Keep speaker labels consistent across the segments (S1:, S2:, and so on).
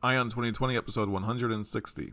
S1: Eye on 2020, episode 160.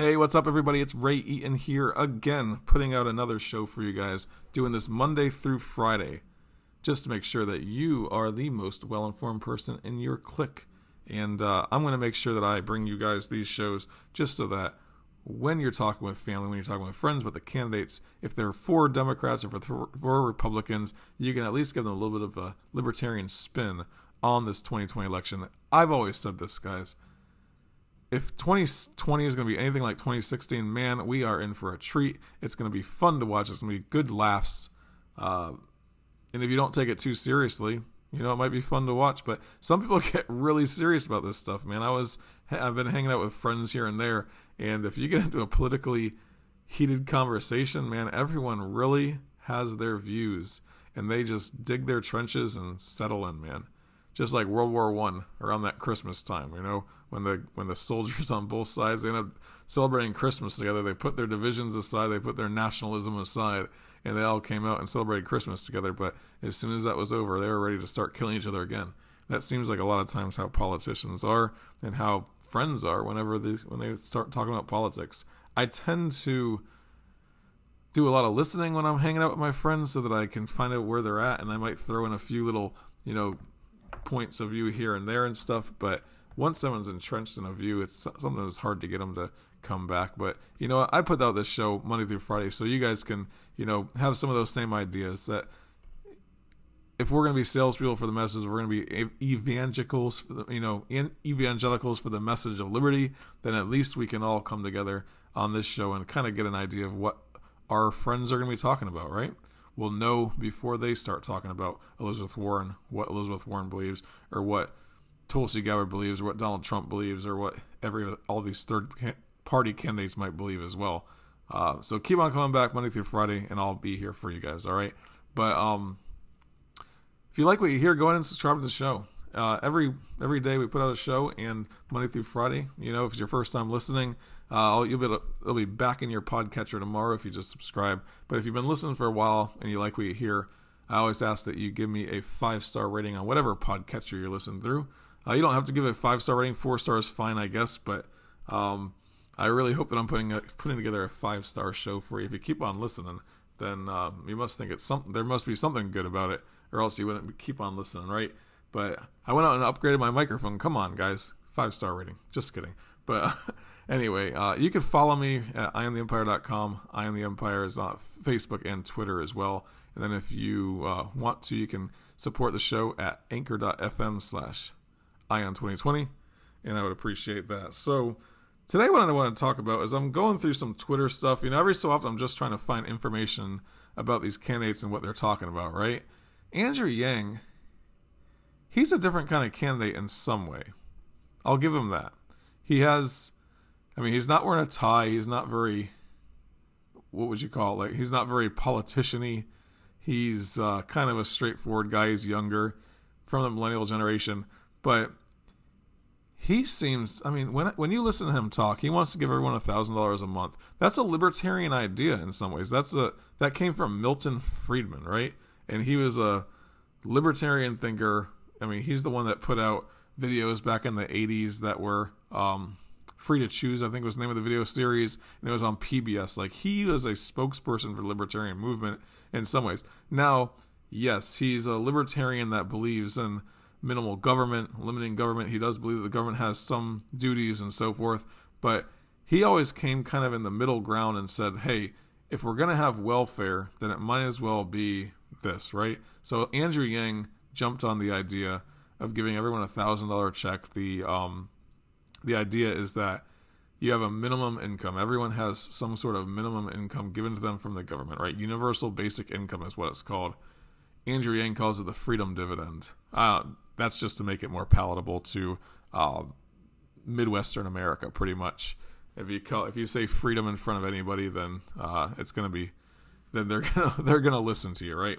S1: Hey, what's up, everybody? It's Ray Eaton here again, putting out another show for you guys, doing this Monday through Friday, just to make sure that you are the most well informed person in your clique. And uh, I'm going to make sure that I bring you guys these shows just so that when you're talking with family, when you're talking with friends, with the candidates, if they're for Democrats or for, for Republicans, you can at least give them a little bit of a libertarian spin on this 2020 election. I've always said this, guys if 2020 is going to be anything like 2016, man, we are in for a treat. It's going to be fun to watch. It's going to be good laughs. Uh, and if you don't take it too seriously, you know, it might be fun to watch. But some people get really serious about this stuff, man. I was, I've been hanging out with friends here and there. And if you get into a politically heated conversation, man, everyone really has their views and they just dig their trenches and settle in, man. Just like World War One around that Christmas time, you know, when the when the soldiers on both sides they end up celebrating Christmas together. They put their divisions aside, they put their nationalism aside, and they all came out and celebrated Christmas together. But as soon as that was over, they were ready to start killing each other again. That seems like a lot of times how politicians are and how friends are whenever they when they start talking about politics. I tend to do a lot of listening when I'm hanging out with my friends so that I can find out where they're at and I might throw in a few little, you know, points of view here and there and stuff, but once someone's entrenched in a view, it's sometimes hard to get them to come back. But you know, I put out this show Monday through Friday, so you guys can you know have some of those same ideas that. If we're going to be salespeople for the message, we're going to be evangelicals, you know, evangelicals for the message of liberty. Then at least we can all come together on this show and kind of get an idea of what our friends are going to be talking about, right? We'll know before they start talking about Elizabeth Warren, what Elizabeth Warren believes, or what Tulsi Gabbard believes, or what Donald Trump believes, or what every all these third party candidates might believe as well. Uh, so keep on coming back Monday through Friday, and I'll be here for you guys. All right, but um, if you like what you hear, go ahead and subscribe to the show. Uh, every every day we put out a show, and Monday through Friday. You know, if it's your first time listening, uh, you'll be able to, it'll be back in your podcatcher tomorrow if you just subscribe. But if you've been listening for a while and you like what you hear, I always ask that you give me a five star rating on whatever podcatcher you're listening through. Uh, you don't have to give it a five star rating. Four stars fine, I guess. But um, I really hope that I'm putting a, putting together a five star show for you. If you keep on listening, then uh, you must think it's something. There must be something good about it, or else you wouldn't keep on listening, right? But I went out and upgraded my microphone. Come on, guys, five star rating. Just kidding. But anyway, uh, you can follow me at iamtheempire.com. I am the Empire is on Facebook and Twitter as well. And then if you uh, want to, you can support the show at anchor.fm slash Ion 2020, and I would appreciate that. So today, what I want to talk about is I'm going through some Twitter stuff. You know, every so often I'm just trying to find information about these candidates and what they're talking about, right? Andrew Yang, he's a different kind of candidate in some way. I'll give him that. He has, I mean, he's not wearing a tie. He's not very, what would you call it? Like, he's not very politician-y. He's uh, kind of a straightforward guy. He's younger from the millennial generation but he seems i mean when when you listen to him talk he wants to give everyone a thousand dollars a month that's a libertarian idea in some ways that's a that came from milton friedman right and he was a libertarian thinker i mean he's the one that put out videos back in the 80s that were um, free to choose i think was the name of the video series and it was on pbs like he was a spokesperson for libertarian movement in some ways now yes he's a libertarian that believes in minimal government, limiting government. He does believe that the government has some duties and so forth, but he always came kind of in the middle ground and said, hey, if we're going to have welfare, then it might as well be this, right? So Andrew Yang jumped on the idea of giving everyone a thousand dollar check. The um, the idea is that you have a minimum income. Everyone has some sort of minimum income given to them from the government, right? Universal basic income is what it's called. Andrew Yang calls it the freedom dividend. Uh, that's just to make it more palatable to uh, Midwestern America, pretty much. If you call if you say freedom in front of anybody, then uh, it's gonna be then they're gonna they're gonna listen to you, right?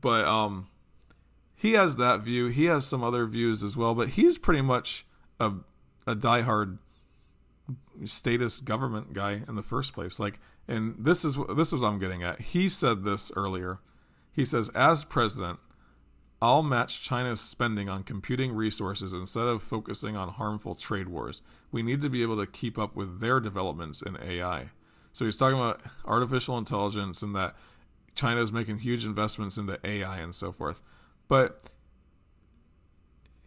S1: But um, he has that view. He has some other views as well, but he's pretty much a a diehard status government guy in the first place. Like, and this is this is what I'm getting at. He said this earlier. He says, as president, I'll match China's spending on computing resources instead of focusing on harmful trade wars. We need to be able to keep up with their developments in AI. So he's talking about artificial intelligence and that China is making huge investments into AI and so forth. But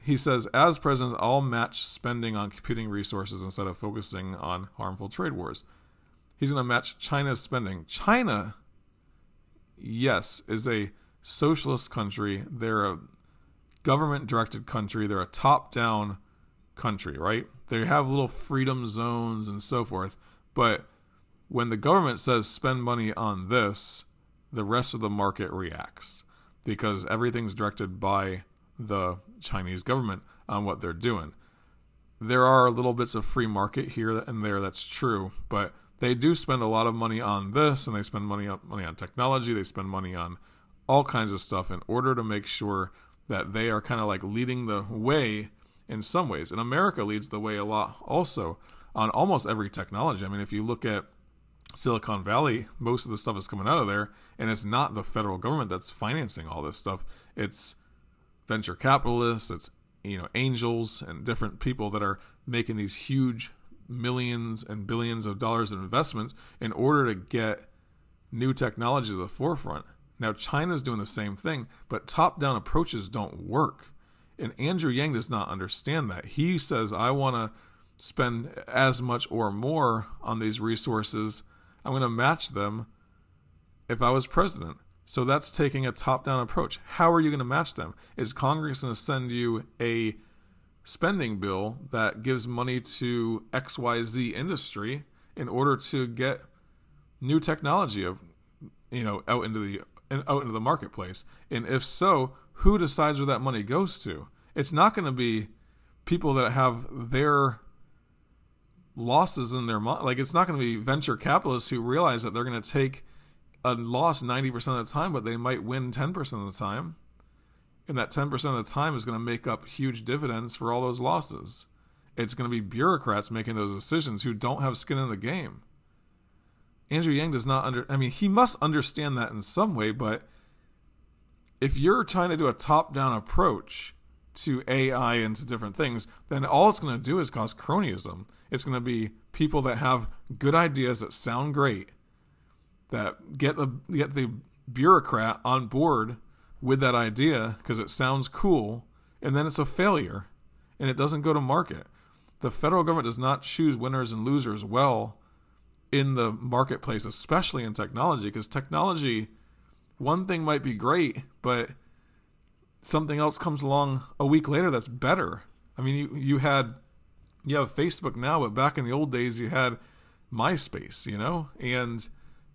S1: he says, as president, I'll match spending on computing resources instead of focusing on harmful trade wars. He's going to match China's spending. China, yes, is a socialist country. They're a government directed country. They're a top down country, right? They have little freedom zones and so forth. But when the government says spend money on this, the rest of the market reacts because everything's directed by the Chinese government on what they're doing. There are little bits of free market here and there, that's true, but they do spend a lot of money on this and they spend money on money on technology, they spend money on all kinds of stuff in order to make sure that they are kind of like leading the way in some ways. And America leads the way a lot also on almost every technology. I mean, if you look at Silicon Valley, most of the stuff is coming out of there, and it's not the federal government that's financing all this stuff. It's venture capitalists, it's you know angels and different people that are making these huge millions and billions of dollars in investments in order to get new technology to the forefront. Now China's doing the same thing, but top-down approaches don't work. And Andrew Yang does not understand that. He says I want to spend as much or more on these resources. I'm going to match them if I was president. So that's taking a top down approach. How are you going to match them? Is Congress going to send you a spending bill that gives money to XYZ industry in order to get new technology of you know out into the out into the marketplace? And if so, who decides where that money goes to? It's not going to be people that have their losses in their mind. Like it's not going to be venture capitalists who realize that they're going to take a loss 90% of the time, but they might win 10% of the time. And that 10% of the time is going to make up huge dividends for all those losses. It's going to be bureaucrats making those decisions who don't have skin in the game. Andrew Yang does not under I mean he must understand that in some way, but if you're trying to do a top-down approach to AI and to different things, then all it's going to do is cause cronyism. It's going to be people that have good ideas that sound great that get the get the bureaucrat on board with that idea because it sounds cool, and then it's a failure, and it doesn't go to market. The federal government does not choose winners and losers well in the marketplace, especially in technology, because technology, one thing might be great, but something else comes along a week later that's better. I mean, you you had you have Facebook now, but back in the old days, you had MySpace, you know, and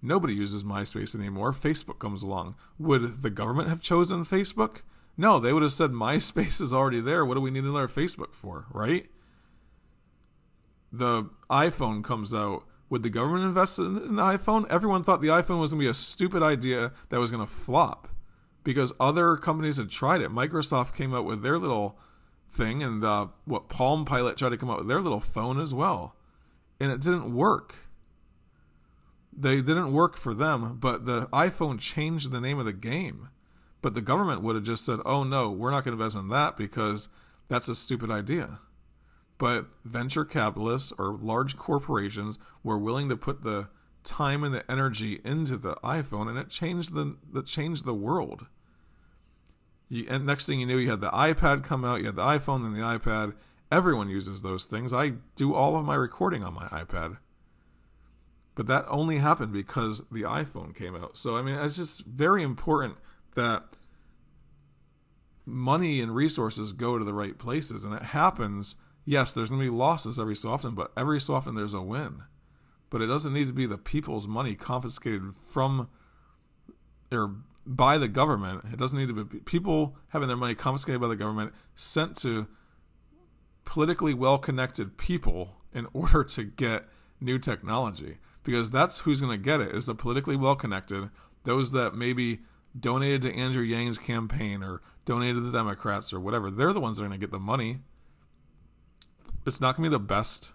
S1: Nobody uses MySpace anymore. Facebook comes along. Would the government have chosen Facebook? No, they would have said MySpace is already there. What do we need another Facebook for, right? The iPhone comes out. Would the government invest in, the iPhone? Everyone thought the iPhone was going to be a stupid idea that was going to flop because other companies had tried it. Microsoft came out with their little thing, and uh, what Palm Pilot tried to come out with their little phone as well, and it didn't work they didn't work for them, but the iPhone changed the name of the game. But the government would have just said, oh no, we're not going to invest in that because that's a stupid idea. But venture capitalists or large corporations were willing to put the time and the energy into the iPhone, and it changed the changed the world. You, and next thing you knew, you had the iPad come out, you had the iPhone, then the iPad. Everyone uses those things. I do all of my recording on my iPad. But that only happened because the iPhone came out. So, I mean, it's just very important that money and resources go to the right places. And it happens, yes, there's going to be losses every so often, but every so often there's a win. But it doesn't need to be the people's money confiscated from or by the government. It doesn't need to be people having their money confiscated by the government sent to politically well connected people in order to get new technology because that's who's going to get it is the politically well connected those that maybe donated to Andrew Yang's campaign or donated to the Democrats or whatever. They're the ones that are going to get the money. It's not going to be the best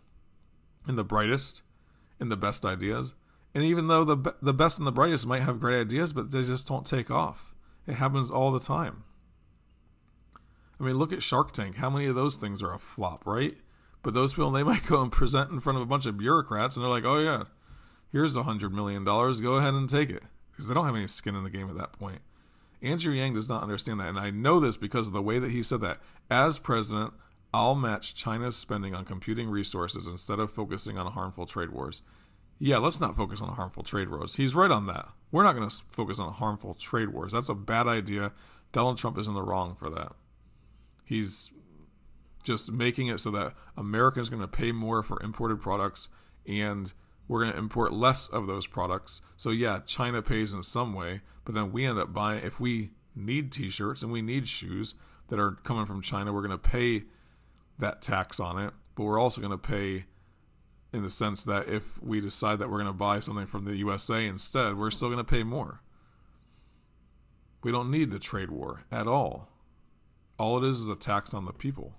S1: and the brightest and the best ideas. And even though the the best and the brightest might have great ideas but they just don't take off. It happens all the time. I mean, look at Shark Tank. How many of those things are a flop, right? But those people, they might go and present in front of a bunch of bureaucrats, and they're like, "Oh yeah, here's a hundred million dollars. Go ahead and take it," because they don't have any skin in the game at that point. Andrew Yang does not understand that, and I know this because of the way that he said that. As president, I'll match China's spending on computing resources instead of focusing on harmful trade wars. Yeah, let's not focus on harmful trade wars. He's right on that. We're not going to focus on harmful trade wars. That's a bad idea. Donald Trump is in the wrong for that. He's just making it so that Americans are going to pay more for imported products and we're going to import less of those products. So yeah, China pays in some way, but then we end up buying if we need t-shirts and we need shoes that are coming from China, we're going to pay that tax on it, but we're also going to pay in the sense that if we decide that we're going to buy something from the USA instead, we're still going to pay more. We don't need the trade war at all. All it is is a tax on the people.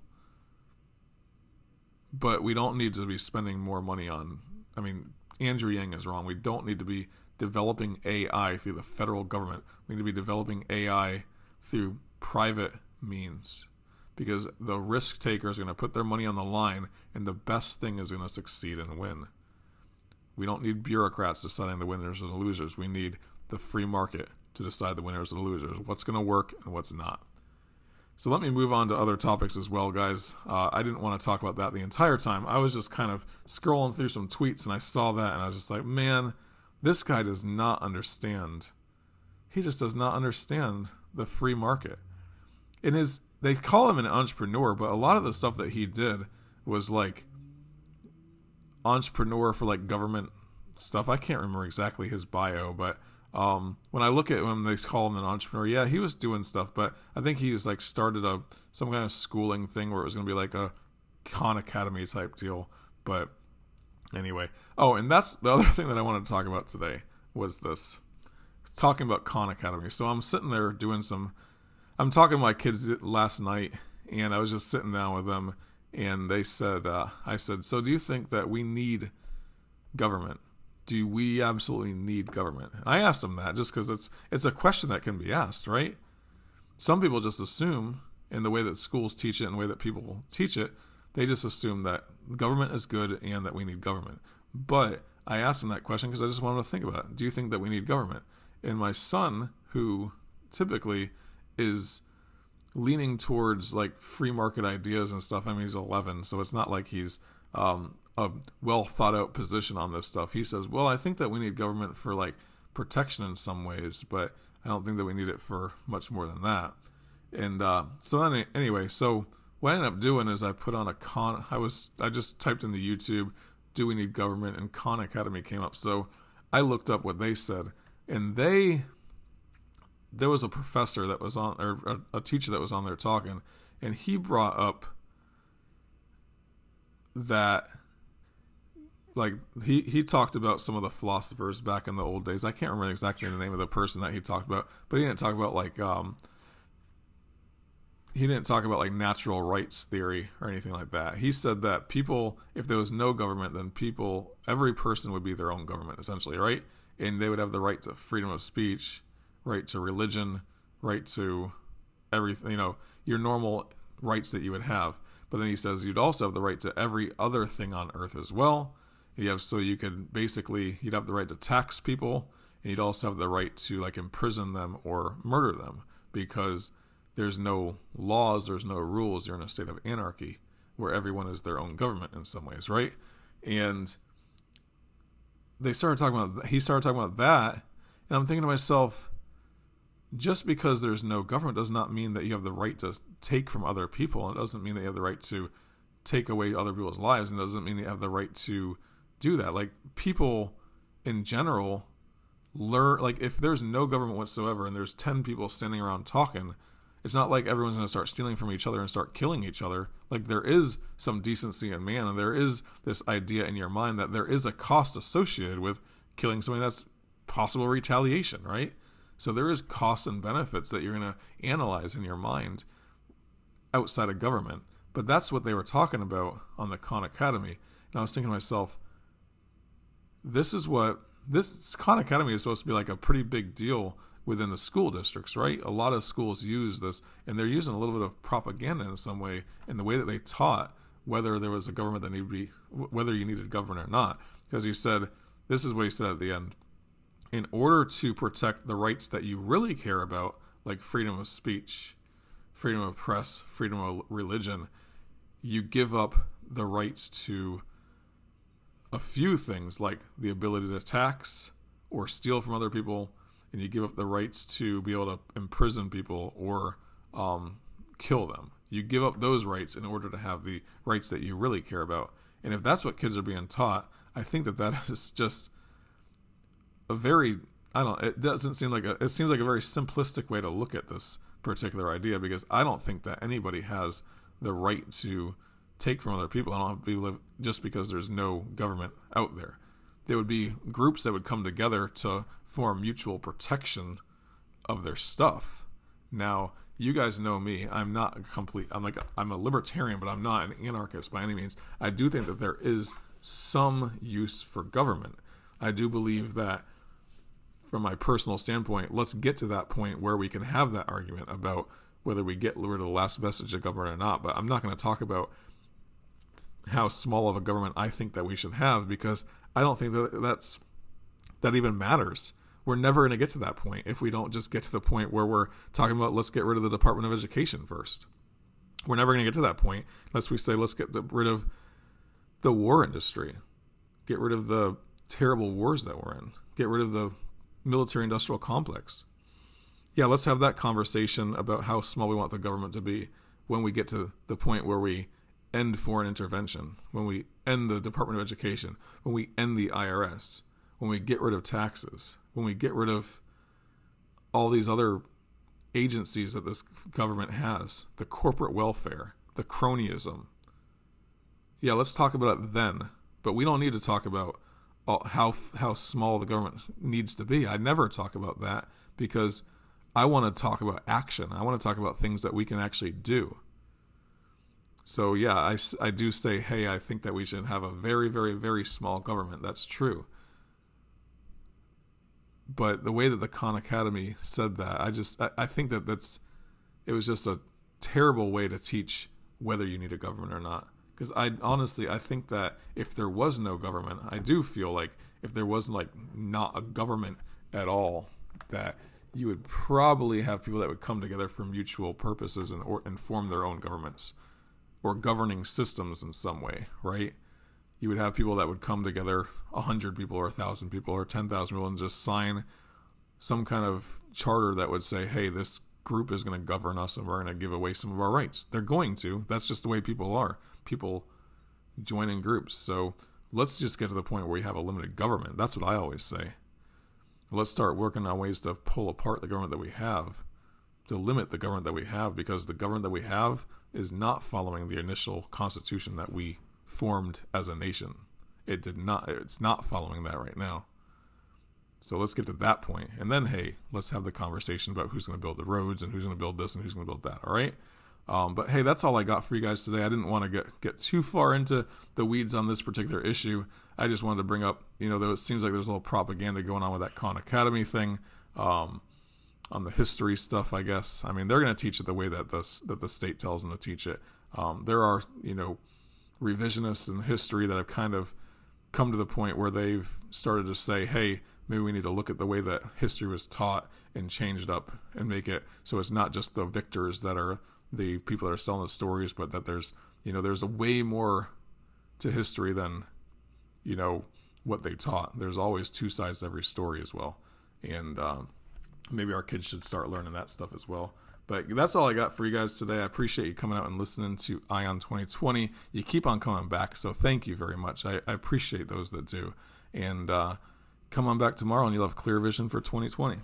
S1: But we don't need to be spending more money on. I mean, Andrew Yang is wrong. We don't need to be developing AI through the federal government. We need to be developing AI through private means because the risk takers are going to put their money on the line and the best thing is going to succeed and win. We don't need bureaucrats deciding the winners and the losers. We need the free market to decide the winners and the losers, what's going to work and what's not. So let me move on to other topics as well, guys. Uh, I didn't want to talk about that the entire time. I was just kind of scrolling through some tweets and I saw that and I was just like, man, this guy does not understand. He just does not understand the free market. In his, they call him an entrepreneur, but a lot of the stuff that he did was like entrepreneur for like government stuff. I can't remember exactly his bio, but um, when I look at him, they call him an entrepreneur. Yeah, he was doing stuff, but I think he's like started a some kind of schooling thing where it was going to be like a Khan Academy type deal. But anyway, oh, and that's the other thing that I wanted to talk about today was this talking about Khan Academy. So I'm sitting there doing some. I'm talking to my kids last night, and I was just sitting down with them, and they said, uh, "I said, so do you think that we need government?" Do we absolutely need government? I asked them that just because it's it's a question that can be asked, right? Some people just assume in the way that schools teach it and the way that people teach it, they just assume that government is good and that we need government. But I asked them that question because I just wanted to think about it. Do you think that we need government? And my son, who typically is leaning towards like free market ideas and stuff. I mean, he's 11, so it's not like he's um, a well thought out position on this stuff. He says, "Well, I think that we need government for like protection in some ways, but I don't think that we need it for much more than that." And uh, so then, anyway, so what I ended up doing is I put on a con. I was I just typed into YouTube, "Do we need government?" and Khan Academy came up. So I looked up what they said, and they there was a professor that was on or a, a teacher that was on there talking, and he brought up that like he he talked about some of the philosophers back in the old days. I can't remember exactly the name of the person that he talked about, but he didn't talk about like um he didn't talk about like natural rights theory or anything like that. He said that people if there was no government, then people every person would be their own government essentially, right? And they would have the right to freedom of speech, right to religion, right to everything, you know, your normal rights that you would have. But then he says you'd also have the right to every other thing on earth as well you have so you could basically you'd have the right to tax people, and you'd also have the right to like imprison them or murder them because there's no laws, there's no rules. You're in a state of anarchy where everyone is their own government in some ways, right? And they started talking about he started talking about that, and I'm thinking to myself, just because there's no government does not mean that you have the right to take from other people. It doesn't mean that you have the right to take away other people's lives, and it doesn't mean you have the right to do that. Like people in general learn like if there's no government whatsoever and there's 10 people standing around talking it's not like everyone's going to start stealing from each other and start killing each other. Like there is some decency in man and there is this idea in your mind that there is a cost associated with killing somebody. That's possible retaliation right? So there is costs and benefits that you're going to analyze in your mind outside of government. But that's what they were talking about on the khan academy. And i was thinking to myself this is what this Khan Academy is supposed to be like a pretty big deal within the school districts, right? A lot of schools use this, and they're using a little bit of propaganda in some way in the way that they taught whether there was a government that needed to be, whether you needed government or not. Because he said, this is what he said at the end. In order to protect the rights that you really care about, like freedom of speech, freedom of press, freedom of religion, you give up the rights to a few things like the ability to tax or steal from other people, and you give up the rights to be able to imprison people or um, kill them. You give up those rights in order to have the rights that you really care about. And if that's what kids are being taught, I think that that is just a very I don't it doesn't seem like a it seems like a very simplistic way to look at this particular idea because I don't think that anybody has the right to take from other people. I don't have to be live just because there's no government out there. There would be groups that would come together to form mutual protection of their stuff. Now, you guys know me. I'm not a complete. I'm like I'm a libertarian, but I'm not an anarchist by any means. I do think that there is some use for government. I do believe that from my personal standpoint, let's get to that point where we can have that argument about whether we get rid of the last vestige of government or not. But I'm not going to talk about how small of a government I think that we should have because I don't think that that's that even matters. We're never going to get to that point if we don't just get to the point where we're talking about let's get rid of the Department of Education first. We're never going to get to that point unless we say let's get rid of the war industry, get rid of the terrible wars that we're in, get rid of the military industrial complex. Yeah, let's have that conversation about how small we want the government to be when we get to the point where we end foreign intervention, when we end the Department of Education, when we end the IRS, when we get rid of taxes, when we get rid of all these other agencies that this government has, the corporate welfare, the cronyism. Yeah, let's talk about it then, but we don't need to talk about uh, how how small the government needs to be. I never talk about that because I want to talk about action. I want to talk about things that we can actually do. So yeah, I, I do say, hey, I think that we should have a very, very, very small government. That's true. But the way that the Khan Academy said that, I just I, I think that that's it was just a terrible way to teach whether you need a government or not. Because I honestly I think that if there was no government, I do feel like if there wasn't like not a government at all, that you would probably have people that would come together for mutual purposes and or, and form their own governments or governing systems in some way, right? You would have people that would come together, a hundred people or a thousand people or ten thousand people, and just sign some kind of charter that would say, "Hey, this group is going to govern us, and we're going to give away some of our rights." They're going to. That's just the way people are. People join in groups. So let's just get to the point where we have a limited government. That's what I always say. Let's start working on ways to pull apart the government that we have, to limit the government that we have, because the government that we have is not following the initial constitution that we formed as a nation. It did not. It's not following that right now. So let's get to that point, and then hey, let's have the conversation about who's going to build the roads and who's going to build this and who's going to build that. All right. Um, but hey, that's all I got for you guys today. I didn't want to get get too far into the weeds on this particular issue. I just wanted to bring up, you know, there seems like there's a little propaganda going on with that Khan Academy thing. Um, on the history stuff, I guess. I mean, they're going to teach it the way that the that the state tells them to teach it. Um, there are, you know, revisionists in history that have kind of come to the point where they've started to say, "Hey, maybe we need to look at the way that history was taught and change it up and make it so it's not just the victors that are the people that are telling the stories, but that there's, you know, there's a way more to history than, you know, what they taught. There's always two sides to every story as well, and." Um, maybe our kids should start learning that stuff as well. But that's all I got for you guys today. I appreciate you coming out and listening to Eye on 2020. You keep on coming back, so thank you very much. I, I appreciate those that do. And uh, come on back tomorrow, and you'll have clear vision for 2020.